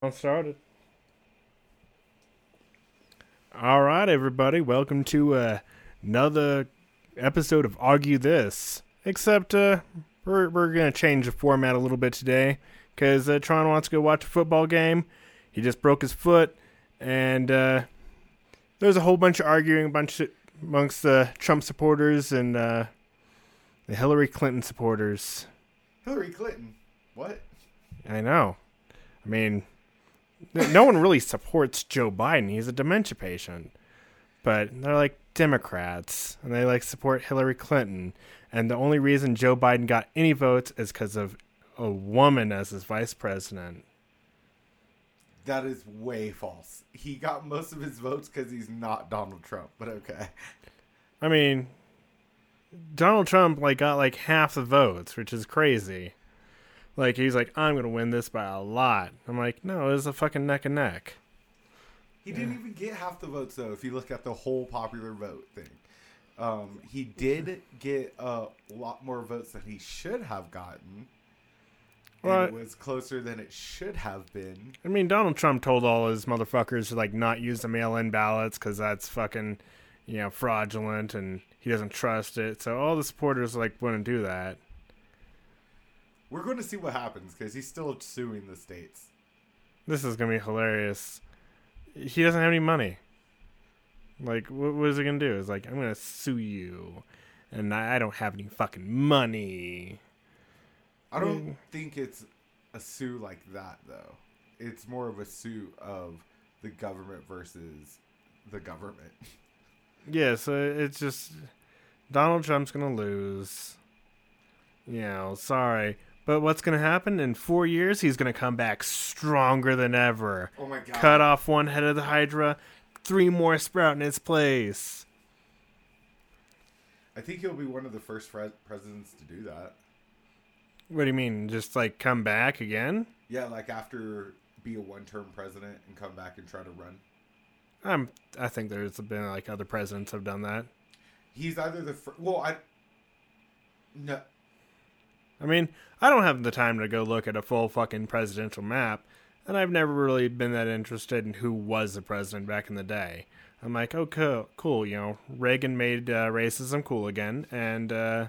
I'm started. All right, everybody. Welcome to uh, another episode of Argue This. Except uh, we're we're gonna change the format a little bit today because uh, Tron wants to go watch a football game. He just broke his foot, and uh, there's a whole bunch of arguing, a bunch of, amongst the Trump supporters and uh, the Hillary Clinton supporters. Hillary Clinton. What? I know. I mean, n- no one really supports Joe Biden. He's a dementia patient. But they're like Democrats, and they like support Hillary Clinton. And the only reason Joe Biden got any votes is because of a woman as his vice president. That is way false. He got most of his votes because he's not Donald Trump, but okay. I mean, Donald Trump like got like half the votes, which is crazy. Like he's like, I'm gonna win this by a lot. I'm like, no, it's a fucking neck and neck. He didn't even get half the votes, though, if you look at the whole popular vote thing. Um, he did get a lot more votes than he should have gotten. Well, and it was closer than it should have been. I mean, Donald Trump told all his motherfuckers to like not use the mail-in ballots because that's fucking, you know, fraudulent, and he doesn't trust it. So all the supporters like wouldn't do that. We're going to see what happens because he's still suing the states. This is gonna be hilarious. He doesn't have any money. Like, what, what is he gonna do? It's like, I'm gonna sue you, and I, I don't have any fucking money. I don't Mm. think it's a sue like that though. It's more of a sue of the government versus the government. Yeah, so it's just Donald Trump's gonna lose. You know, sorry. But what's gonna happen in four years? He's gonna come back stronger than ever. Oh my god. Cut off one head of the Hydra, three more sprout in its place. I think he'll be one of the first pre- presidents to do that. What do you mean? Just like come back again? Yeah, like after be a one-term president and come back and try to run. I'm. I think there's been like other presidents have done that. He's either the fir- well, I no, I mean, I don't have the time to go look at a full fucking presidential map, and I've never really been that interested in who was the president back in the day. I'm like, oh, cool, cool. You know, Reagan made uh, racism cool again, and uh,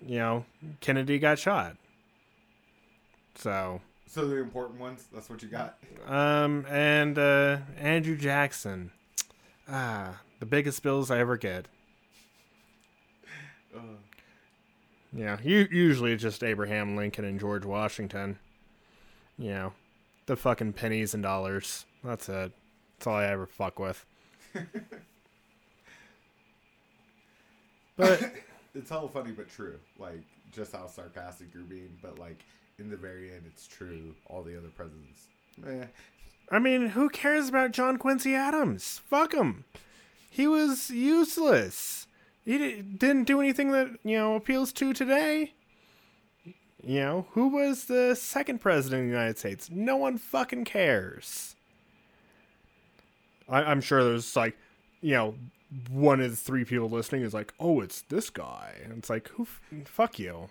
you know, Kennedy got shot. So, so the important ones. That's what you got. um, and uh, Andrew Jackson, ah, the biggest bills I ever get. Uh, Yeah, u- usually it's just Abraham Lincoln and George Washington. You know, the fucking pennies and dollars. That's it. That's all I ever fuck with. But it's all funny but true. Like just how sarcastic you're being, but like in the very end, it's true. All the other presidents, eh. I mean, who cares about John Quincy Adams? Fuck him. He was useless. He di- didn't do anything that you know appeals to today. You know, who was the second president of the United States? No one fucking cares. I, I'm sure there's like, you know, one of the three people listening is like, oh, it's this guy. And it's like, who, f- fuck you.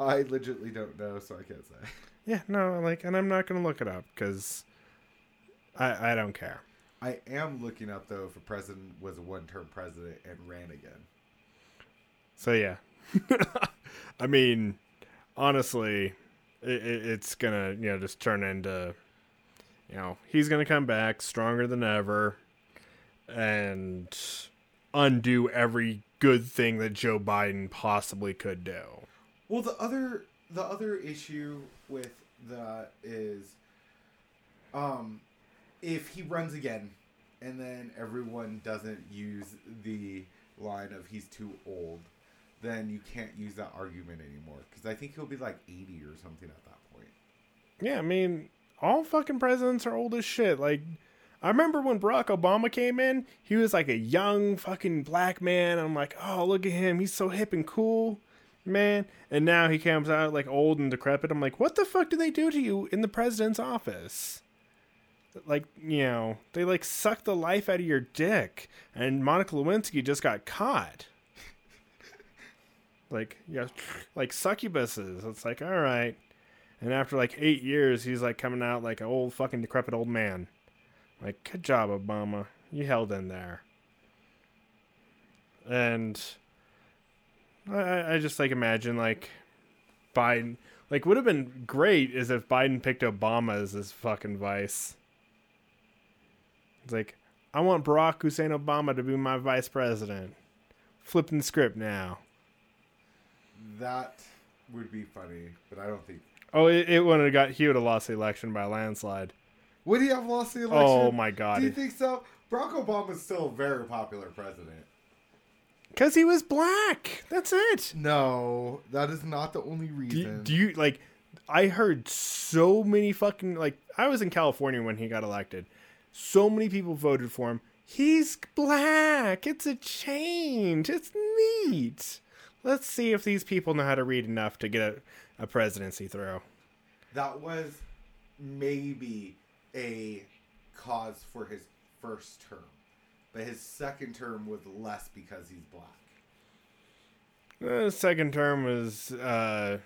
I legitimately don't know, so I can't say. Yeah, no, like, and I'm not going to look it up because I, I don't care. I am looking up though if a president was a one-term president and ran again. So yeah, I mean, honestly, it, it, it's gonna you know just turn into, you know, he's gonna come back stronger than ever, and undo every good thing that Joe Biden possibly could do. Well, the other the other issue with that is, um, if he runs again, and then everyone doesn't use the line of he's too old, then you can't use that argument anymore because I think he'll be like eighty or something at that point. Yeah, I mean, all fucking presidents are old as shit. Like, I remember when Barack Obama came in, he was like a young fucking black man. I'm like, oh, look at him. He's so hip and cool, man. And now he comes out like old and decrepit. I'm like, what the fuck do they do to you in the president's office? Like, you know, they like suck the life out of your dick. And Monica Lewinsky just got caught. like, yeah, like succubuses. It's like, all right. And after like eight years, he's like coming out like an old fucking decrepit old man. Like, good job, Obama. You held in there. And I, I just like imagine like Biden. Like, would have been great is if Biden picked Obama as his fucking vice. It's like, I want Barack Hussein Obama to be my vice president. Flipping the script now. That would be funny, but I don't think. Oh, it, it wouldn't have got. He would have lost the election by a landslide. Would he have lost the election? Oh my god! Do you think so? Barack Obama's still a very popular president. Because he was black. That's it. No, that is not the only Do, reason. do you like? I heard so many fucking like. I was in California when he got elected. So many people voted for him. He's black. It's a change. It's neat. Let's see if these people know how to read enough to get a, a presidency through. that was maybe a cause for his first term, but his second term was less because he's black. Uh, second term was uh,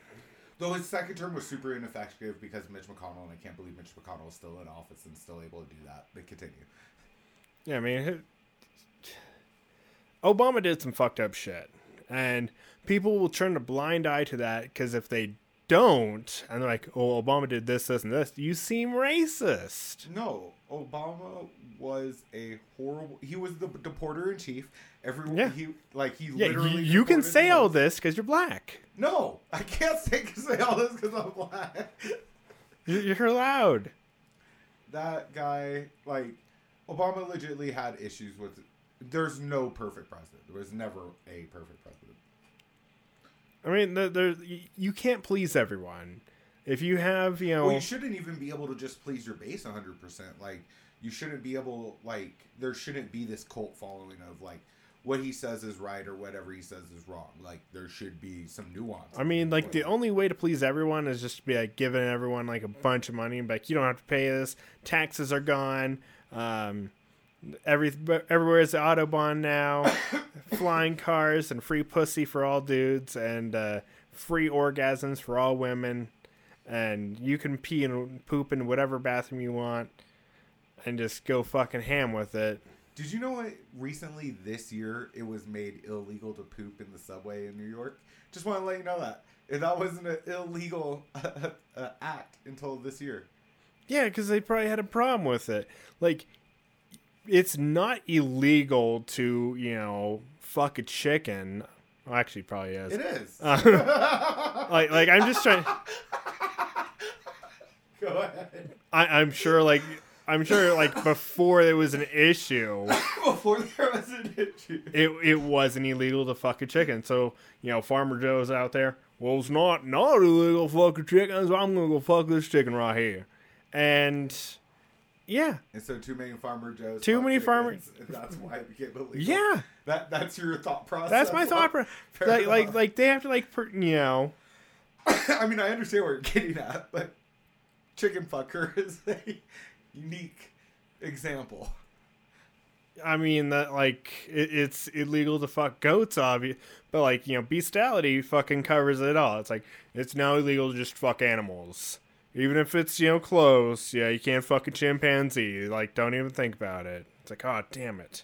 Though his second term was super ineffective because Mitch McConnell, and I can't believe Mitch McConnell is still in office and still able to do that. But continue. Yeah, I mean, Obama did some fucked up shit, and people will turn a blind eye to that because if they don't, and they're like, "Oh, Obama did this, this, and this," you seem racist. No, Obama was a horrible. He was the deporter in chief. Everyone, Yeah. he like he Yeah, you, literally. you can say all this because you're black. No, I can't say, say all this because I'm black. You're, allowed. that guy, like, Obama legitly had issues with. There's no perfect president. There was never a perfect president. I mean, there, there, you- can't please everyone. If you have, you know, Well, you shouldn't even be able to just please your base 100%. Like, you shouldn't be able, like, there shouldn't be this cult following of, like, what he says is right or whatever he says is wrong. Like, there should be some nuance. I mean, like the only way to please everyone is just to be like giving everyone like a bunch of money and be like, you don't have to pay this. Taxes are gone. Um, every everywhere is the autobahn now. Flying cars and free pussy for all dudes and uh, free orgasms for all women. And you can pee and poop in whatever bathroom you want, and just go fucking ham with it. Did you know what? Recently, this year, it was made illegal to poop in the subway in New York. Just want to let you know that. And that wasn't an illegal uh, act until this year. Yeah, because they probably had a problem with it. Like, it's not illegal to, you know, fuck a chicken. Well, actually, it probably is. It is. Uh, like, like I'm just trying. Go ahead. I, I'm sure, like, I'm sure, like, before there was an issue, Before there was an issue. it it wasn't illegal to fuck a chicken. So, you know, Farmer Joe's out there. Well, it's not not illegal to fuck a chicken, so I'm gonna go fuck this chicken right here. And yeah, And so too many farmer Joes. Too many farmer- chickens, And that's why it became illegal. yeah. That that's your thought process. That's my thought. Well, Pro- fair like, like, like they have to like, per- you know, I mean, I understand where you're getting at, but chicken fucker is a unique example. I mean that like it, it's illegal to fuck goats, obvious, but like you know, bestiality fucking covers it all. It's like it's now illegal to just fuck animals, even if it's you know close. Yeah, you can't fuck a chimpanzee. Like, don't even think about it. It's like, oh damn it,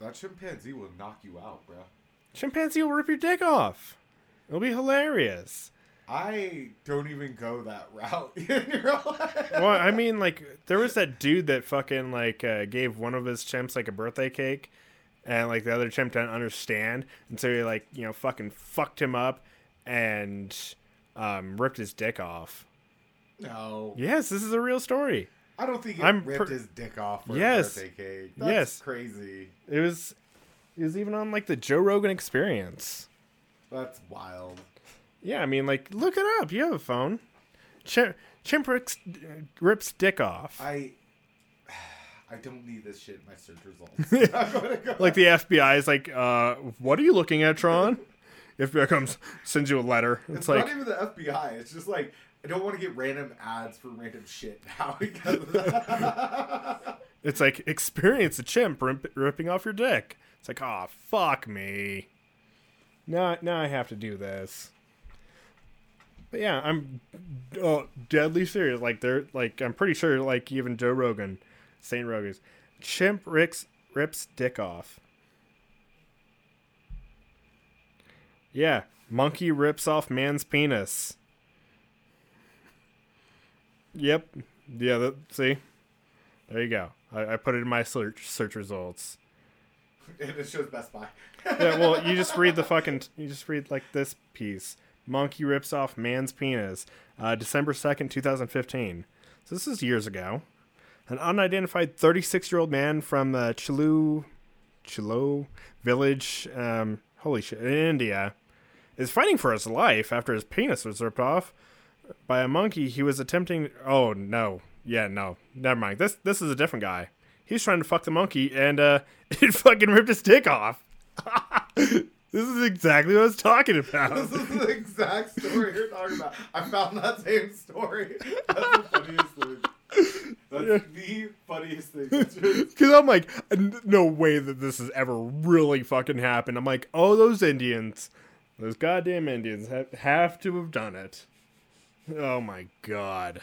That chimpanzee will knock you out, bro. chimpanzee will rip your dick off. It'll be hilarious. I don't even go that route in your life. well, I mean, like there was that dude that fucking like uh, gave one of his chimps like a birthday cake, and like the other chimp didn't understand, and so he like you know fucking fucked him up and um, ripped his dick off. No, Yes, this is a real story. I don't think he I'm ripped per- his dick off for Yes. a birthday cake. That's Yes. crazy. It was, it was even on like the Joe Rogan Experience. That's wild. Yeah, I mean, like look it up. You have a phone. Chimp, chimp rips, rips dick off. I I don't need this shit in my search results. Go. like the FBI is like, uh, what are you looking at, Tron? FBI comes, sends you a letter. It's, It's like, not even the FBI. It's just like I don't want to get random ads for random shit now it's like experience a chimp rip, ripping off your dick. It's like, oh fuck me. Now, now I have to do this. But yeah, I'm uh, deadly serious. Like they're like I'm pretty sure like even Joe Rogan, Saint Rogan's chimp rips rips dick off. Yeah, monkey rips off man's penis. Yep. Yeah. That, see, there you go. I, I put it in my search search results. And it shows Best Buy. Yeah. Well, you just read the fucking. You just read like this piece. Monkey rips off man's penis. Uh, December second, two thousand fifteen. So this is years ago. An unidentified 36 year old man from uh, Chilu, Chilo village, um, holy shit, in India, is fighting for his life after his penis was ripped off by a monkey. He was attempting. Oh no, yeah, no, never mind. This this is a different guy. He's trying to fuck the monkey, and uh, it fucking ripped his dick off. this is exactly what I was talking about. This is the exact story you're talking about. I found that same story. That's the funniest thing. That's Yeah. the funniest thing. Because I'm like, "N- no way that this has ever really fucking happened. I'm like, oh, those Indians, those goddamn Indians have, have to have done it. Oh my god.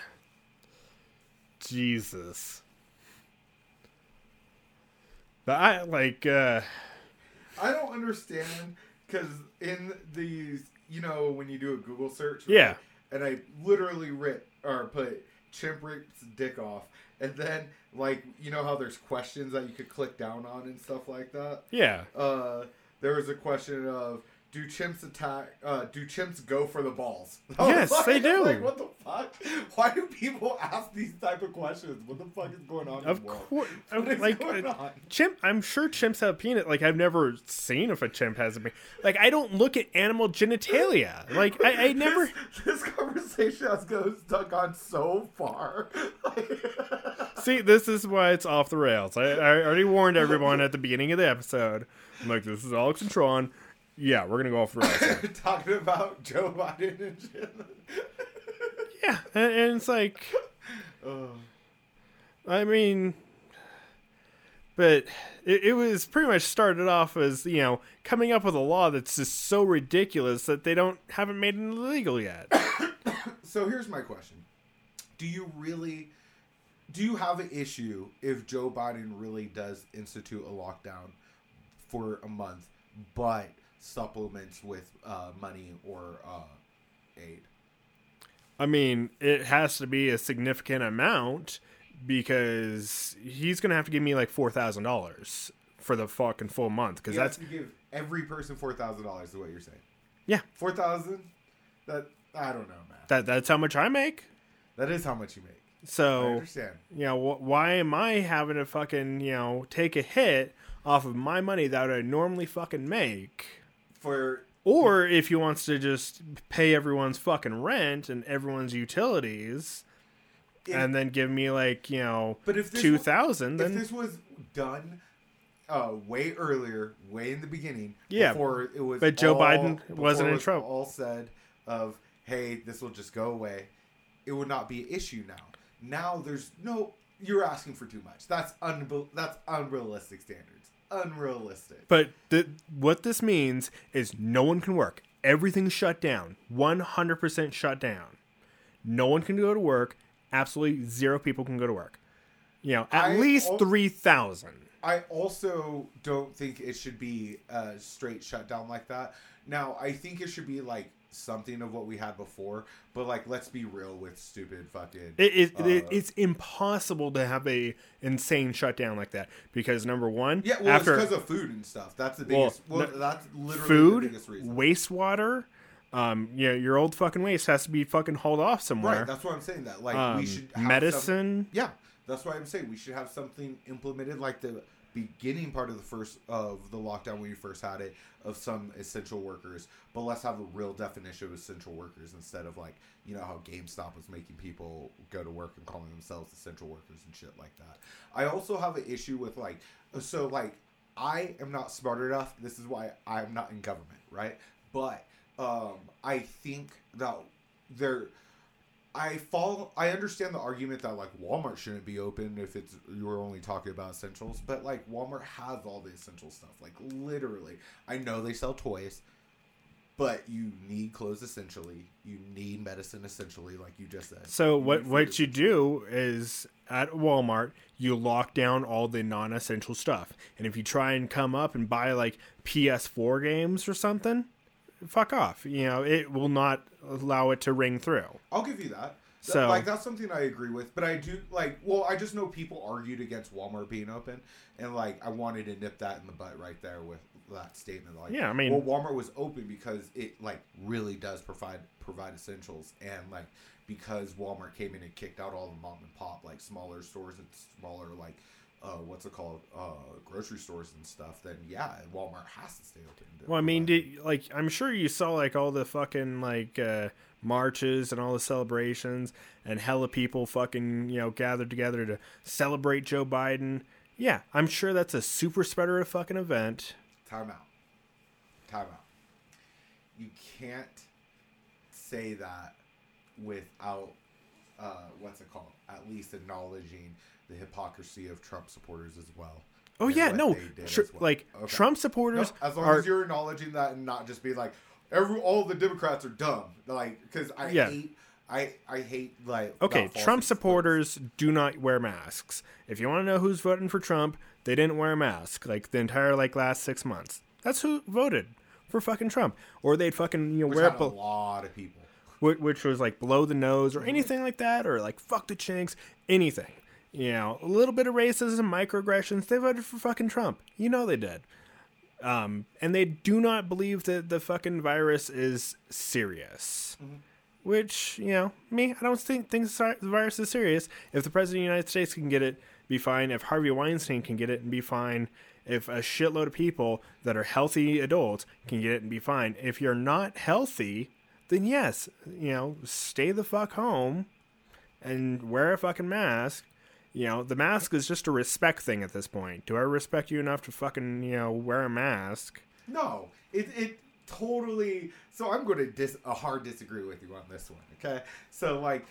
Jesus. But I, like, uh, I don't understand because in these, you know, when you do a Google search, Yeah. and I literally rip or put chimp rips dick off, and then like you know how there's questions that you could click down on and stuff like that. yeah. Uh, there was a question of. Do chimps attack? Uh, do chimps go for the balls? Yes, they do. Like, what the fuck? Why do people ask these type of questions? What the fuck is going on? Of course. Like, uh, chimp, I'm sure chimps have a penis. Like, I've never seen if a chimp has a penis. Like, I don't look at animal genitalia. Like, I, I never. This, this conversation has goes stuck on so far. See, this is why it's off the rails. I, I already warned everyone at the beginning of the episode. I'm like, this is Alex and Tron. Yeah, we're gonna go off the rails. here. Talking about Joe Biden and shit. yeah, and, and it's like, Oh. I mean, but it, it was pretty much started off as you know coming up with a law that's just so ridiculous that they don't haven't made it illegal yet. So here's my question: Do you really, do you have an issue if Joe Biden really does institute a lockdown for a month, but supplements with uh, money or uh, aid? I mean, it has to be a significant amount because he's gonna have to give me like four thousand dollars for the fucking full month because that's to give every person four thousand dollars. Is what you're saying? Yeah. four thousand. That I don't know, man. that that's how much I make. That is how much you make. So I understand. you know, wh- why am I having to fucking you know take a hit off of my money that I normally fucking make? For Or if he wants to just pay everyone's fucking rent and everyone's utilities, If- and then give me like you know But if this two wa- if then this was done uh, way earlier, way in the beginning, Yeah, before it was, but Joe all- Biden wasn't in was trouble. All said of, hey, this will just go away. It would not be an issue now. Now there's no. You're asking for too much. That's unbe- That's unrealistic standards. Unrealistic. But th- what this means is no one can work. Everything's shut down. 100% shut down. No one can go to work. Absolutely zero people can go to work. You know, at I least al- 3,000. I also don't think it should be a straight shutdown like that. Now, I think it should be like something of what we had before, but like let's be real with stupid fucking. It, it, it, Uh, it's impossible to have a insane shutdown like that because number one, yeah, well, after it's because of food and stuff. That's the biggest. Well, the- that's literally food, the biggest reason. wastewater, um, you know, your old fucking waste has to be fucking hauled off somewhere. Right, that's why I'm saying. That like um, we should have Some, medicine. yeah, that's why I'm saying we should have something implemented like the beginning part of the first of the lockdown when you first had it of some essential workers, but let's have a real definition of essential workers instead of like you know how GameStop was making people go to work and calling themselves essential workers and shit like that. I also have an issue with like so like I am not smart enough. This is why I'm not in government, right? But um, I think that there I fall. I understand the argument that like Walmart shouldn't be open if it's you're only talking about essentials, but like Walmart has all the essential stuff. Like literally, I know they sell toys, but you need clothes essentially. You need medicine essentially, like you just said. So You what what you do is at Walmart you lock down all the non-essential stuff, and if you try and come up and buy like PS4 games or something, fuck off. You know it will not allow it to ring through. I'll give you that. So- like that's something I agree with, but I do like. Well, I just know people argued against Walmart being open, and like I wanted to nip that in the butt right there with that statement. Like, Yeah, I mean- well, Walmart was open because it like really does provide provide essentials, and like because Walmart came in and kicked out all the mom and pop like smaller stores and smaller like. Uh, what's it called? Uh, grocery stores and stuff. Then yeah, Walmart has to stay open. to Well, I mean, did, like I'm sure you saw like all the fucking like uh, marches and all the celebrations and hella people fucking you know gathered together to celebrate Joe Biden. Yeah, I'm sure that's a super spreader of fucking event. Time out. Time out. You can't say that without uh, what's it called? At least acknowledging the hypocrisy of Trump supporters as well. Oh yeah, no, tr- well. like Okay. Trump No, supporters as long are as you're acknowledging that and not just be like every all the Democrats are dumb. Like because I Yeah. hate I I hate like okay. Trump supporters do not wear masks. If you want to know who's voting for Trump, they didn't wear a mask like the entire like last six months. That's who voted for fucking Trump, or they'd fucking you know which wear a lot of people. which, which was like below the nose or anything like that, or like fuck the chinks, anything. You know, a little bit of racism, microaggressions. They voted for fucking Trump. You know they did. Um, and they do not believe that the fucking virus is serious. Which you know, me, I don't think think the virus is serious. If the president of the United States can get it, be fine. If Harvey Weinstein can get it and be fine. If a shitload of people that are healthy adults can get it and be fine. If you're not healthy, then yes, you know, stay the fuck home and wear a fucking mask. You know, the mask is just a respect thing at this point. Do I respect you enough to fucking, you know, wear a mask? No, it it totally. So I'm going to dis a hard disagree with you on this one. Okay, so like,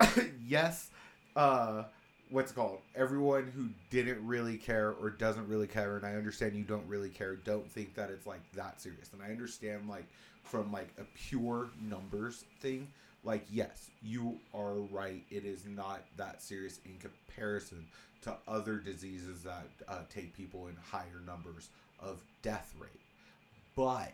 yes, uh, what's called? Everyone who didn't really care or doesn't really care, and I understand you don't really care, don't think that it's like that serious, and I understand like from like a pure numbers thing. Like, yes, you are right. It is not that serious in comparison to other diseases that uh, take people in higher numbers of death rate. But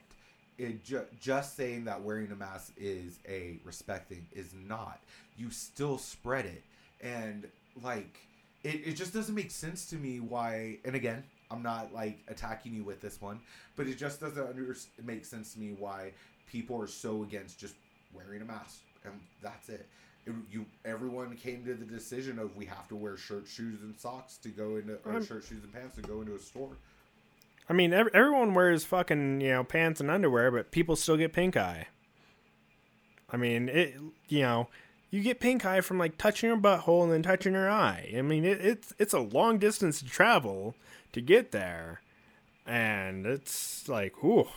it ju- just saying that wearing a mask is a respect thing is not. You still spread it. And like it, it just doesn't make sense to me why and again i'm not like attacking you with this one but it just doesn't under- make sense to me why people are so against just wearing a mask and that's it it, you everyone came to the decision of we have to wear shirt, shoes, and socks to go into or I'm- shirt, shoes, and pants to go into a store. I mean, ev- everyone wears fucking, you know, pants and underwear, but people still get pink eye. I mean, it, you know, you get pink eye from like touching your butthole and then touching your eye. I mean, it, it's it's a long distance to travel to get there, and it's like, ooh,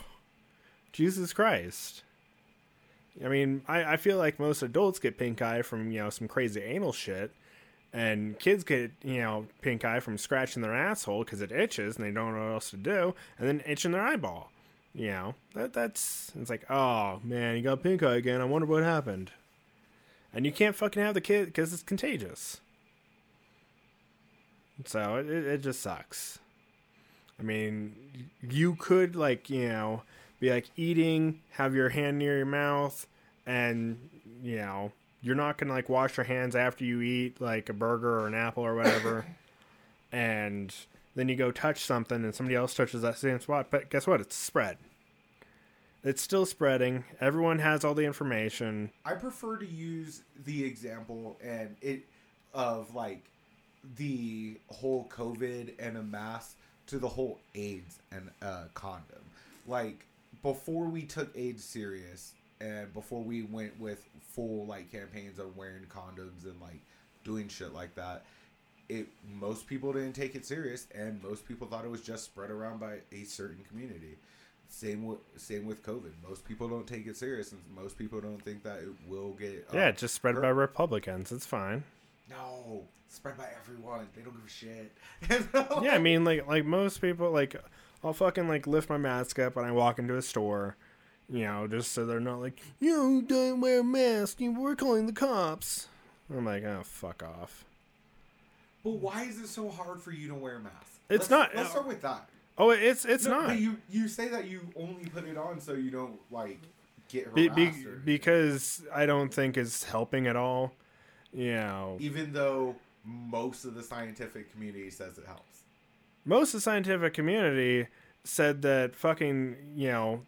Jesus Christ. I mean, I, I feel like most adults get pink eye from you know some crazy anal shit, and kids get you know pink eye from scratching their asshole because it itches and they don't know what else to do, and then itching their eyeball. You know that that's it's like oh man, you got pink eye again. I wonder what happened. And you can't fucking have the kid because it's contagious. So it, it it just sucks. I mean, you could like you know be like eating, have your hand near your mouth, and you know you're not gonna like wash your hands after you eat like a burger or an apple or whatever, and then you go touch something and somebody else touches that same spot. But guess what? It's spread. It's still spreading. Everyone has all the information. I prefer to use the example and it of like the whole COVID and a mask to the whole AIDS and a condom. Like before we took AIDS serious and before we went with full like campaigns of wearing condoms and like doing shit like that, it most people didn't take it serious and most people thought it was just spread around by a certain community. Same with same with COVID. Most people don't take it serious, and most people don't think that it will get. uh, Yeah, it's just spread hurt. by Republicans. It's fine. No, spread by everyone. They don't give a shit. Yeah, I mean, like like most people, like I'll fucking like lift my mask up when I walk into a store, You know, just so they're not like, you don't wear a mask, you we're calling the cops. I'm like, oh, fuck off. But why is it so hard for you to wear a mask? It's Let's- not- Let's uh, start with that. Oh, it's it's No, not you you say that you only put it on so you don't like get harassed, be, or- because I don't think it's helping at all. You know, even though most of the scientific community says it helps. Most of the scientific community said that fucking you know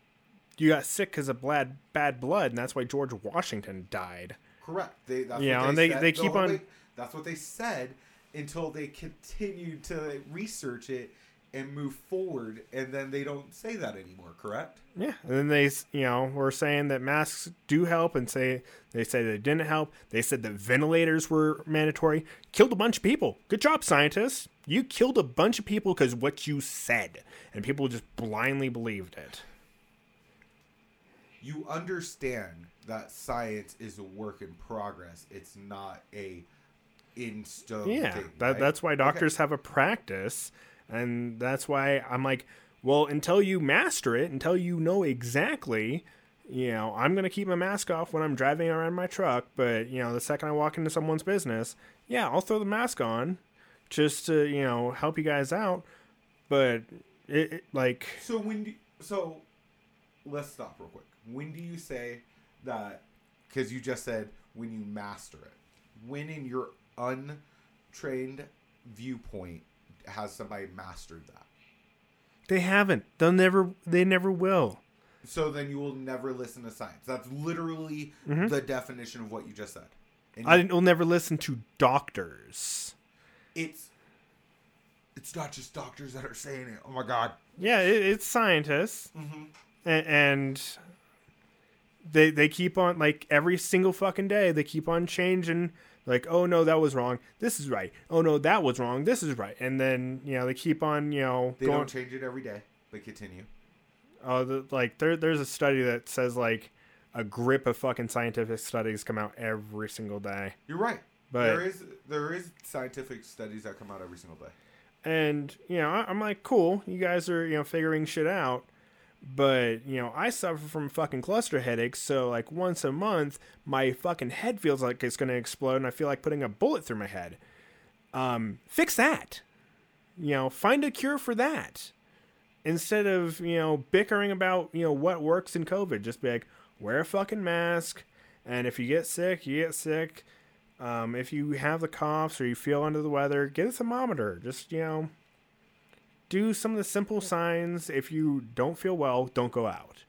you got sick because of bad bad blood, and that's why George Washington died. Correct. They, that's Yeah, what and they, they- they keep on- That's what they said until they continued to research it and move forward, and then they don't say that anymore. Correct. Yeah, and then they, you know, were saying that masks do help, and say they say they didn't help. They said that ventilators were mandatory. Killed a bunch of people. Good job, scientists. You killed a bunch of people because what you said, and people just blindly believed it. You understand that science is a work in progress. It's not a in stone. Yeah, thing, that, right? that's why doctors have a practice, and that's why I'm like, well, until you master it, until you know exactly, you know, I'm gonna keep my mask off when I'm driving around my truck, but you know, the second I walk into someone's business, yeah, I'll throw the mask on, just to you know help you guys out, but it, it like So when do, so let's stop real quick. When do you say that? Because you just said when you master it. When in your untrained viewpoint has somebody mastered that? they haven't, they'll never, they never will. So then you will never listen to science. That's literally mm-hmm. the definition of what you just said. And I will never listen to doctors. it's it's not just doctors that are saying it. Oh my god. Yeah, it, it's scientists, mm-hmm. and, and they they keep on like every single fucking day they keep on changing. Like, oh no, that was wrong. This is right. Oh no, that was wrong. This is right. And then you know they keep on you know They going. don't change it every day, but continue. Oh, the, like there there's a study that says like a grip of fucking scientific studies come out every single day. You're right. But- there is there is scientific studies that come out every single day. And you know, I- I'm like, cool, you guys are you know figuring shit out, but you know, I suffer from fucking cluster headaches, so like once a month, my fucking head feels like it's gonna explode, and I feel like putting a bullet through my head. Um, fix that. You know, find a cure for that. Instead of you know bickering about you know what works in COVID, just be like, wear a fucking mask, and if you get sick, you get sick. Um, if you have the coughs or you feel under the weather, get a thermometer. Just, you know, do some of the simple signs. If you don't feel well, don't go out.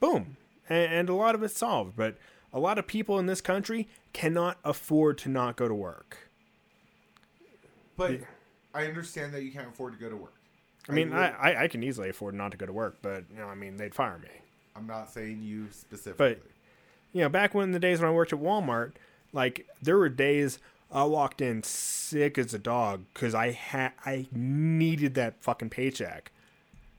Boom. And, and a lot of it's solved. But a lot of people in this country cannot afford to not go to work. But Yeah. I understand that you can't afford to go to work. I mean, I, I, I can easily afford not to go to work, but, you know, I mean, they'd fire me. I'm not saying you specifically. but you know, back when the days when I worked at Walmart, like there were days I walked in sick as a dog because I had I needed that fucking paycheck.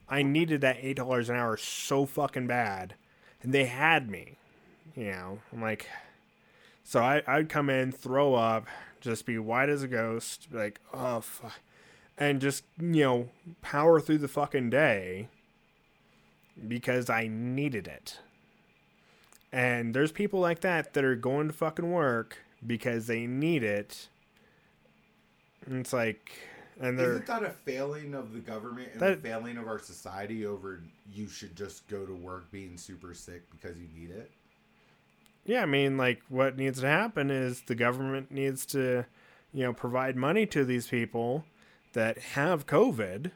I needed that eight dollars an hour so fucking bad, and they had me. You know, I'm like, so I I'd come in, throw up, just be white as a ghost, like oh fuck, and just you know power through the fucking day because I needed it. And there's people like that that are going to fucking work because they need it. And it's like, and they're Isn't that a failing of the government and That- a failing of our society over you should just go to work being super sick because you need it? yeah. I mean, like what needs to happen is the government needs to, you know, provide money to these people that have COVID.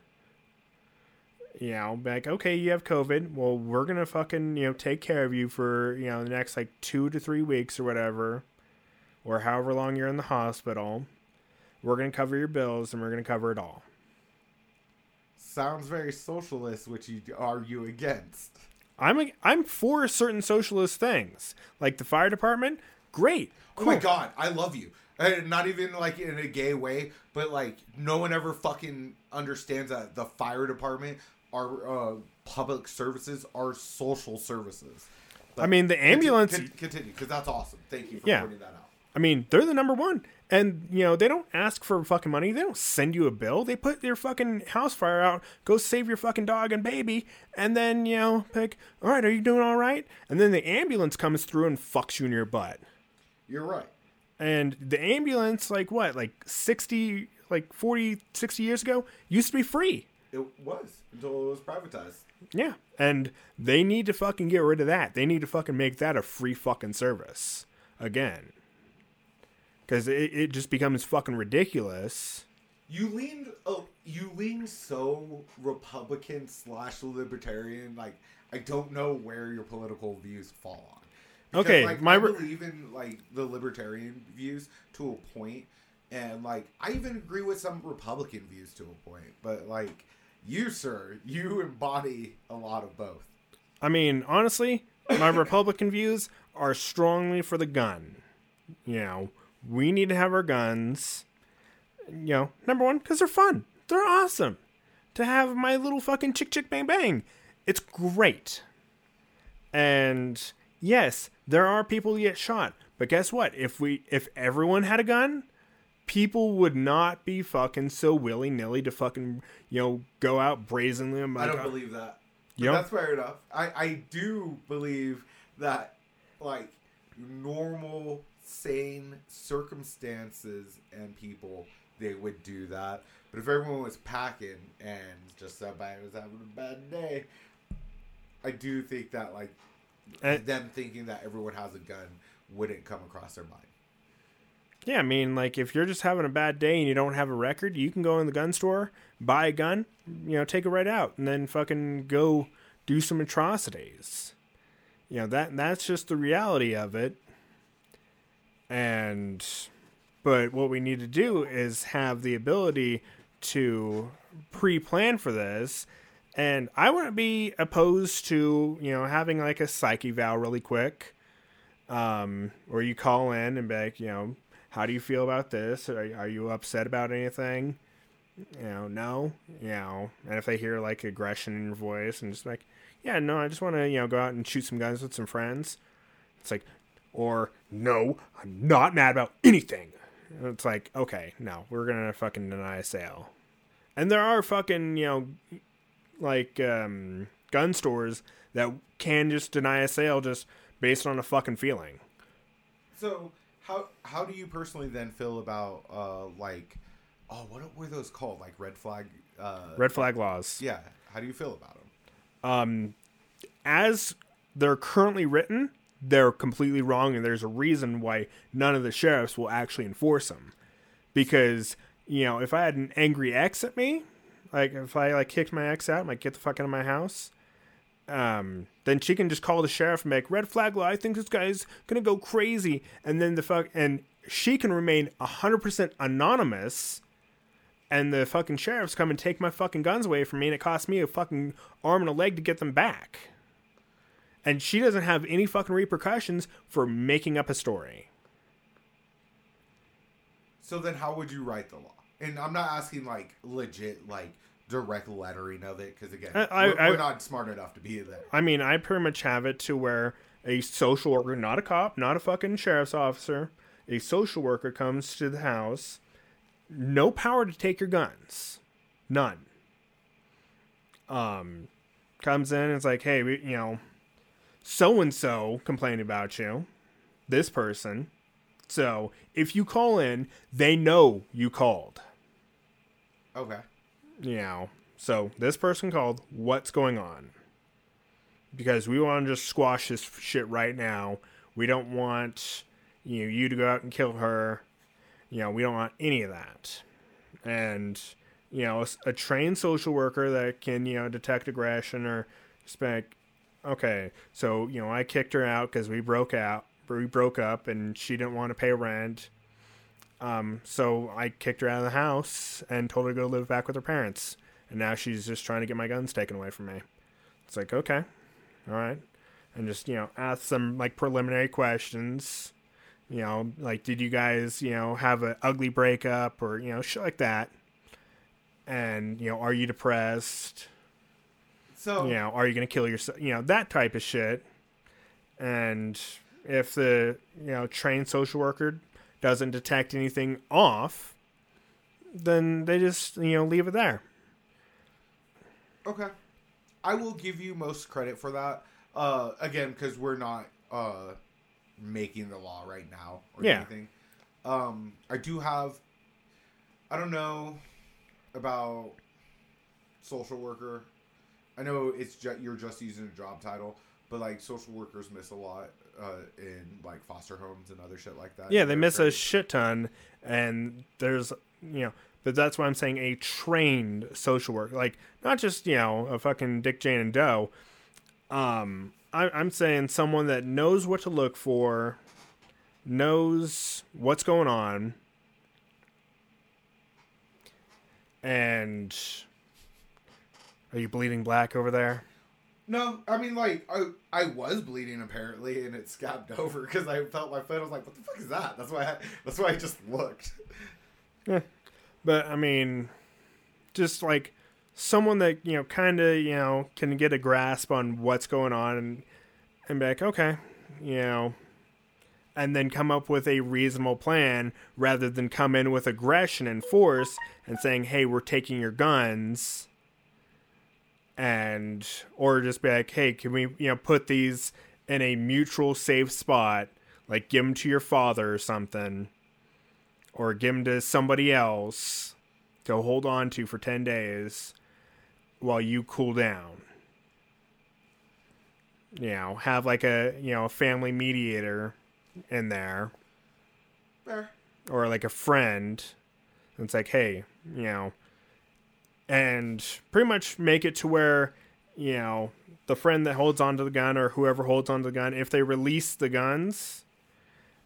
You know, like okay, you have COVID. Well, we're gonna fucking you know take care of you for you know the next like two to three weeks or whatever, or however long you're in the hospital. We're gonna cover your bills and we're gonna cover it all. Sounds very socialist, which you argue against. I'm a, I'm for certain socialist things, like the fire department. Great, Oh my god, I love you. And not even like in a gay way, but like no one ever fucking understands that the fire department are uh, public services are social services. I mean, the ambulance. Continue because that's awesome. Thank you for Yeah. pointing that out. I mean, they're the number one. And, you know, they don't ask for fucking money. They don't send you a bill. They put your fucking house fire out, go save your fucking dog and baby, and then, you know, pick, all right, are you doing all right? And then the ambulance comes through and fucks you in your butt. You're right. And the ambulance, like what, like 60, like 40, 60 years ago, used to be free. It was until it was privatized. Yeah. And they need to fucking get rid of that. They need to fucking make that a free fucking service again. Because it, it just becomes fucking ridiculous. You leaned oh you lean so Republican slash libertarian, like I don't know where your political views fall on. Because, Okay, like, my I believe in like the libertarian views to a point, and like I even agree with some Republican views to a point. But like you, sir, you embody a lot of both. I mean, honestly, my Republican views are strongly for the gun. You know, we need to have our guns. You know, number one, because they're fun. They're awesome. To have my little fucking chick chick bang bang. It's great. And yes, there are people who get shot. But guess what? If we if everyone had a gun, people would not be fucking so willy nilly to fucking, you know, go out brazenly. I don't believe that. Yeah, That's fair enough. I, I do believe that, like, normal, sane circumstances and people, they would do that. But if everyone was packing and just somebody was having a bad day, I do think that, like, And- them thinking that everyone has a gun wouldn't come across their mind. Yeah, I mean, like if you're just having a bad day and you don't have a record, you can go in the gun store, buy a gun, you know, take it right out, and then fucking go do some atrocities. You know that that's just the reality of it. And, but what we need to do is have the ability to pre-plan for this. And I wouldn't be opposed to you know having like a psyche eval really quick um, where you call in and be like, you know, how do you feel about this? Are, are you upset about anything? You know, no, you know, and if they hear like aggression in your voice and just like, yeah, no, I just want to, you know, go out and shoot some guns with some friends. It's like, or no, I'm not mad about anything. And It's like, okay, no, we're gonna fucking deny a sale. And there are fucking, you know, like um, gun stores that can just deny a sale just based on a fucking feeling. So, how how do you personally then feel about, uh, like, oh, what were those called? Like, red flag? Uh, Red flag laws. Yeah. How do you feel about them? Um, as they're currently written, they're completely wrong, and there's a reason why none of the sheriffs will actually enforce them. Because you know, if I had an angry ex at me, like if I like kicked my ex out, I'm like get the fuck out of my house. Um, then she can just call the sheriff and make red flag law. I think this guy's gonna go crazy, and then the fuck, and she can remain hundred percent anonymous and the fucking sheriffs come and take my fucking guns away from me and it costs me a fucking arm and a leg to get them back. And she doesn't have any fucking repercussions for making up a story. So then, how would you write the law? And I'm not asking like legit like direct lettering of it because again, I- I- we're, I- we're not smart enough to be there. I mean, I pretty much have it to where a social worker, not a cop, not a fucking sheriff's officer, a social worker comes to the house, no power to take your guns, none. Um, comes in and it's like, hey, we, you know, so and so complained about you, this person. So if you call in, they know you called. Okay. You know, so this person called. What's going on? Because we want to just squash this shit right now. We don't want you know, you to go out and kill her. You know, we don't want any of that. And you know, a trained social worker that can you know detect aggression or like, okay, so you know, I kicked her out because we broke out, we broke up, and she didn't want to pay rent. Um, so I kicked her out of the house and told her to go live back with her parents. And now she's just trying to get my guns taken away from me. It's like, okay, all right. And just, you know, ask some like preliminary questions. You know, like, did you guys, you know, have an ugly breakup or, you know, shit like that? And, you know, are you depressed? So you know, are you going to kill yourself? You know, that type of shit. And if the, you know, trained social worker doesn't detect anything off, then they just you know leave it there. Okay. I will give you most credit for that. Uh, again, because we're not uh, making the law right now or Yeah. anything. Um, I do have. I don't know about social worker. I know it's ju- you're just using a job title, but like social workers miss a lot uh, in like foster homes and other shit like that. Yeah, they miss a shit ton, and there's you know, but that's why I'm saying a trained social worker, like not just you know a fucking Dick, Jane, and Doe. Um, I, I'm saying someone that knows what to look for, knows what's going on, and are you bleeding black over there? No, I mean like I I was bleeding apparently, and it scabbed over because I felt my foot. I was like, "What the fuck is that?" That's why I, that's why I just looked. Yeah, But I mean, just like someone that you know, kind of you know, can get a grasp on what's going on and and be like, okay, you know, and then come up with a reasonable plan rather than come in with aggression and force and saying, hey, we're taking your guns. And or just be like, hey, can we you know put these in a mutual safe spot, like give them to your father or something or give them to somebody else to hold on to for 10 days while you cool down. You know, have like a, you know, a family mediator in there or like a friend. And it's like, hey, you know, and pretty much make it to where, you know, the friend that holds onto the gun or whoever holds onto the gun, if they release the guns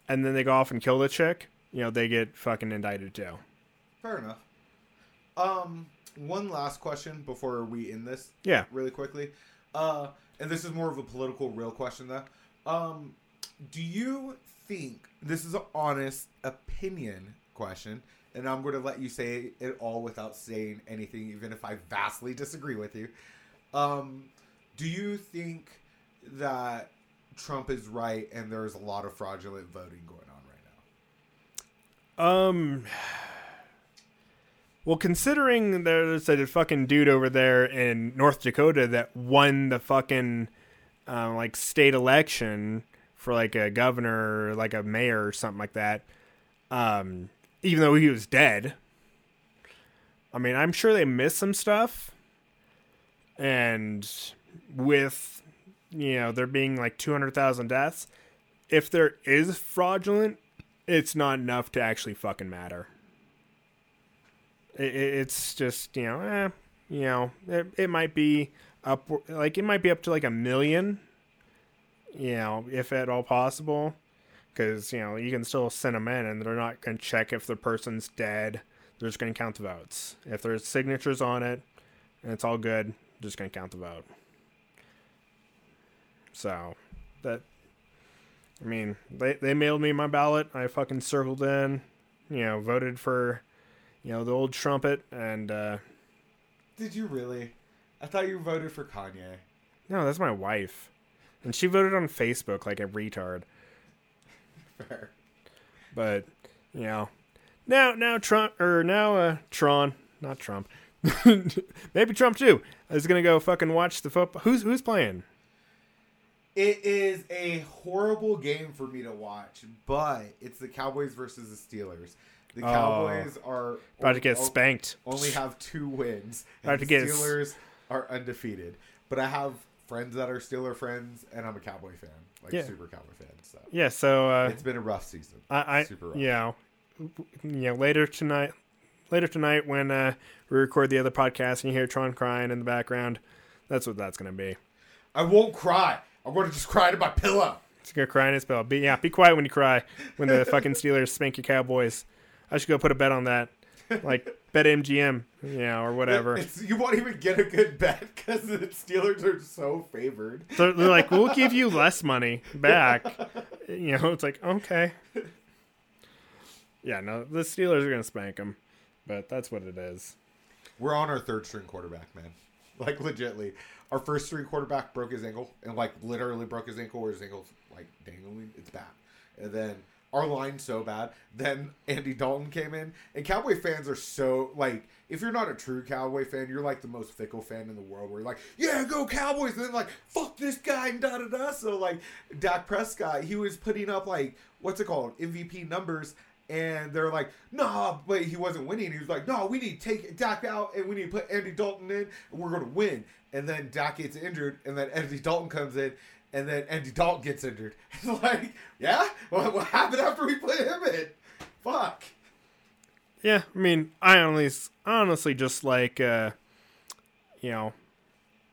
and then they go off and kill the chick, you know, they get fucking indicted too. Fair enough. Um, one last question before we end this. Yeah. Really quickly. Uh, and this is more of a political real question though. Um, do you think this is an honest opinion question? And I'm going to let you say it all without saying anything, even if I vastly disagree with you. Um, do you think that Trump is right and there's a lot of fraudulent voting going on right now? Um. Well, considering there's a fucking dude over there in North Dakota that won the fucking uh, like state election for like a governor, or like a mayor or something like that, um, even though he was dead. I mean, I'm sure they missed some stuff, and with you know there being like 200,000 deaths, if there is fraudulent, it's not enough to actually fucking matter. It, it- it's just you know, eh, you know, it, it might be up like it might be up to like a million, you know, if at all possible, because you know you can still send them in and they're not going to check if the person's dead. They're just going to count the votes. If there's signatures on it and it's all good, just going to count the vote. So that I mean, they they mailed me my ballot. I fucking circled in, you know, voted for, you know, the old trumpet, and uh, Did you really? I thought you voted for Kanye. no, that's my wife, and she voted on Facebook like a retard. Fair. But you know, now now Trump or now uh Tron, not Trump, maybe Trump too is gonna go fucking watch the football. Who's who's playing? It is a horrible game for me to watch, but it's the Cowboys versus the Steelers. The Oh. Cowboys are About to get spanked. Only have two wins. About to the get s- Steelers are undefeated. But I have friends that are Steeler friends, and I'm a Cowboy fan, like Yeah. super fan. So Yeah, so uh, it's been a rough season. I, I super rough. you know, you know, later tonight, later tonight when uh, we record the other podcast and you hear Tron crying in the background, that's what that's gonna be. I won't cry. I'm going to just cry to my pillow. He's gonna cry in his pillow. Be yeah, be quiet when you cry when the fucking Steelers spank your Cowboys. I should go put a bet on that, like BetMGM, you know, or whatever. It's, you won't even get a good bet because the Steelers are so favored. So they're like, we'll give you less money back. You know, it's like okay. Yeah, no, the Steelers are gonna spank them, but that's what it is. We're on our third string quarterback, man. Like legitly, our first string quarterback broke his ankle and like literally broke his ankle where his ankle's like dangling. It's bad. And then our line so bad. Then Andy Dalton came in, and Cowboy fans are so like. If you're not a true Cowboy fan, you're like the most fickle fan in the world. Where you're like, yeah, go Cowboys, and then like, fuck this guy, and da da da. So like, Dak Prescott, he was putting up like, what's it called, MVP numbers, and they're like, nah, but he wasn't winning. He was like, no, we need to take Dak out, and we need to put Andy Dalton in, and we're gonna win. And then Dak gets injured, and then Andy Dalton comes in, and then Andy Dalton gets injured. It's like, yeah, what, what happened after we put him in? Fuck. Yeah, I mean, I honestly, honestly just like, uh, you know,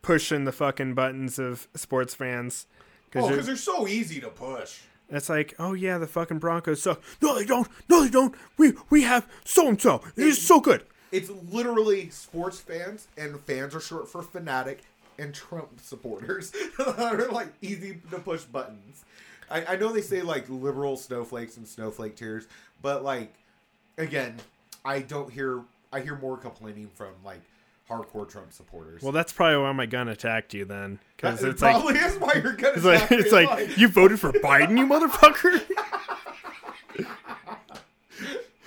pushing the fucking buttons of sports fans. Oh, because they're so easy to push. It's like, oh yeah, the fucking Broncos suck. No, they don't. No, they don't. We we have so and so. Is so good. It's literally sports fans, and fans are short for fanatic and Trump supporters. They're like easy to push buttons. I, I know they say like liberal snowflakes and snowflake tears, but like again, I don't hear. I hear more complaining from like hardcore Trump supporters. Well, that's probably why my gun attacked you then, because it it's like probably is why you're gonna. it's like it's like you voted for Biden, you motherfucker.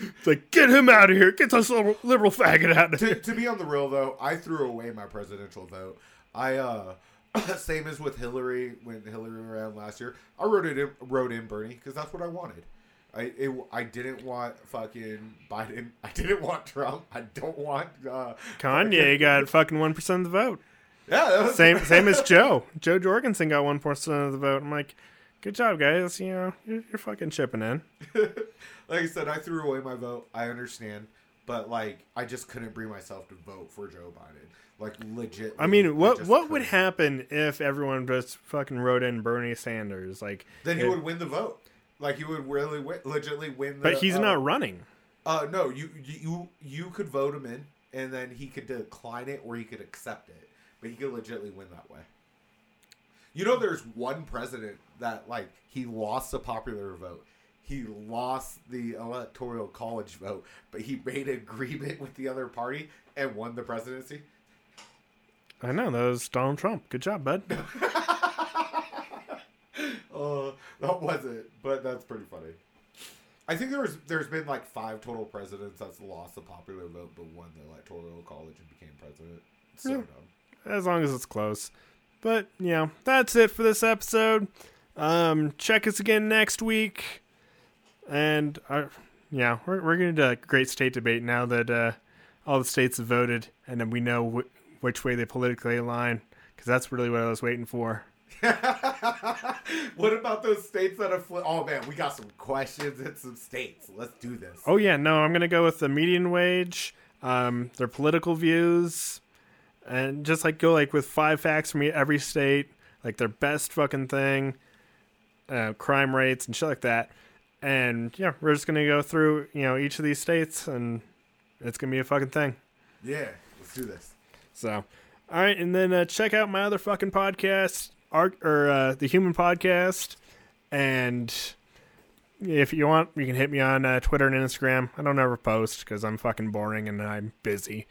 it's like get him out of here. Get this liberal, liberal faggot out of to, here. to be on the real though, I threw away my presidential vote. I uh same as with Hillary when Hillary ran last year. I wrote it in, wrote in Bernie because that's what I wanted. I it, I didn't want fucking Biden. I didn't want Trump. I don't want uh Kanye got fucking one percent of the vote. yeah. That was, Same same as Joe. Jo Jorgensen got one percent of the vote. I'm like, good job, guys. You know, you're, you're fucking chipping in. like I said, I threw away my vote. I understand, but like I just couldn't bring myself to vote for Joe Biden. Like legit. I mean, what just what would couldn't. happen if everyone just fucking wrote in Bernie Sanders? Like, Then he it- would win the vote. Like he would really win, legitly win. The, but he's uh, not running. Uh, no, you you you could vote him in, and then he could decline it or he could accept it, but he could legitly win that way. You know, there's one president that like he lost the popular vote. He lost the electoral college vote, but he made an agreement with the other party and won the presidency. I know that was Donald Trump. Good job, bud. Uh, that wasn't, but that's pretty funny. I think there was there's been like five total presidents that's lost the popular vote but won the electoral college and became president. So Yeah. dumb. as long as it's close. But yeah, that's it for this episode. Um, check us again next week, and uh, yeah, we're we're gonna do a great state debate now that uh, all the states have voted, and then we know wh- which way they politically align, because that's really what I was waiting for. what about those states that are flipped? Oh man, we got some questions and some states. Let's do this. Oh yeah, no, I'm gonna go with the median wage, um, their political views, and just like go like with five facts from every state, like their best fucking thing, uh, crime rates and shit like that. And yeah, we're just gonna go through you know each of these states, and it's gonna be a fucking thing. Yeah, let's do this. So, all right, and then uh, check out my other fucking podcast, Art or uh, the Human Podcast, and if you want, you can hit me on uh, Twitter and Instagram. I don't ever post because I'm fucking boring and I'm busy.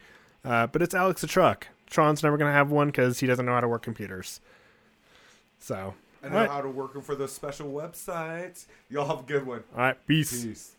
Uh, but it's Alex the Truck. Tron's never gonna have one because he doesn't know how to work computers. So, I know right, how to work them for those special websites. Y'all have a good one. all right, peace. Peace.